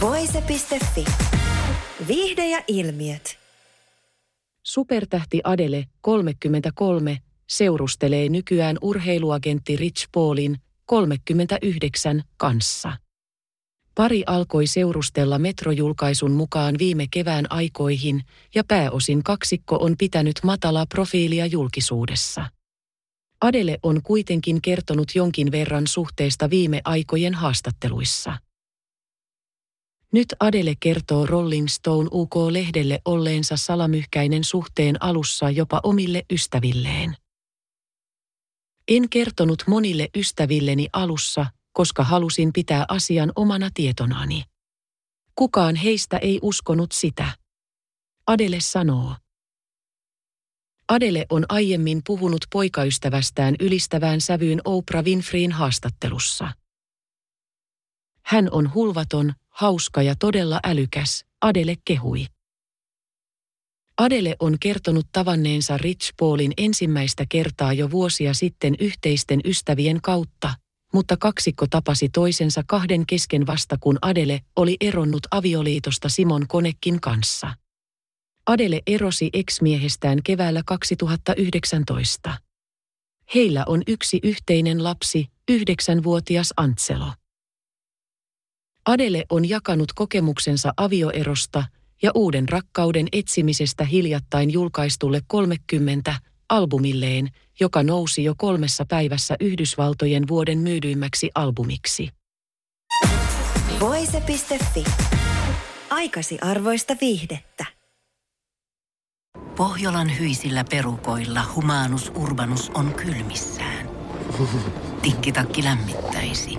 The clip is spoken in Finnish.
Voise.fi. Viihde ja ilmiöt. Supertähti Adele, 33, seurustelee nykyään urheiluagentti Rich Paulin, 39, kanssa. Pari alkoi seurustella metrojulkaisun mukaan viime kevään aikoihin ja pääosin kaksikko on pitänyt matalaa profiilia julkisuudessa. Adele on kuitenkin kertonut jonkin verran suhteesta viime aikojen haastatteluissa. Nyt Adele kertoo Rolling Stone UK-lehdelle olleensa salamyhkäinen suhteen alussa jopa omille ystävilleen. En kertonut monille ystävilleni alussa, koska halusin pitää asian omana tietonani. Kukaan heistä ei uskonut sitä. Adele sanoo. Adele on aiemmin puhunut poikaystävästään ylistävään sävyyn Oprah Winfreyin haastattelussa. Hän on hulvaton, hauska ja todella älykäs, Adele kehui. Adele on kertonut tavanneensa Rich Paulin ensimmäistä kertaa jo vuosia sitten yhteisten ystävien kautta, mutta kaksikko tapasi toisensa kahden kesken vasta kun Adele oli eronnut avioliitosta Simon Konekin kanssa. Adele erosi ex-miehestään keväällä 2019. Heillä on yksi yhteinen lapsi, yhdeksänvuotias Antselo. Adele on jakanut kokemuksensa avioerosta ja uuden rakkauden etsimisestä hiljattain julkaistulle 30 albumilleen, joka nousi jo kolmessa päivässä Yhdysvaltojen vuoden myydyimmäksi albumiksi. Voise.fi. Aikasi arvoista viihdettä. Pohjolan hyisillä perukoilla humanus urbanus on kylmissään. Tikkitakki lämmittäisi.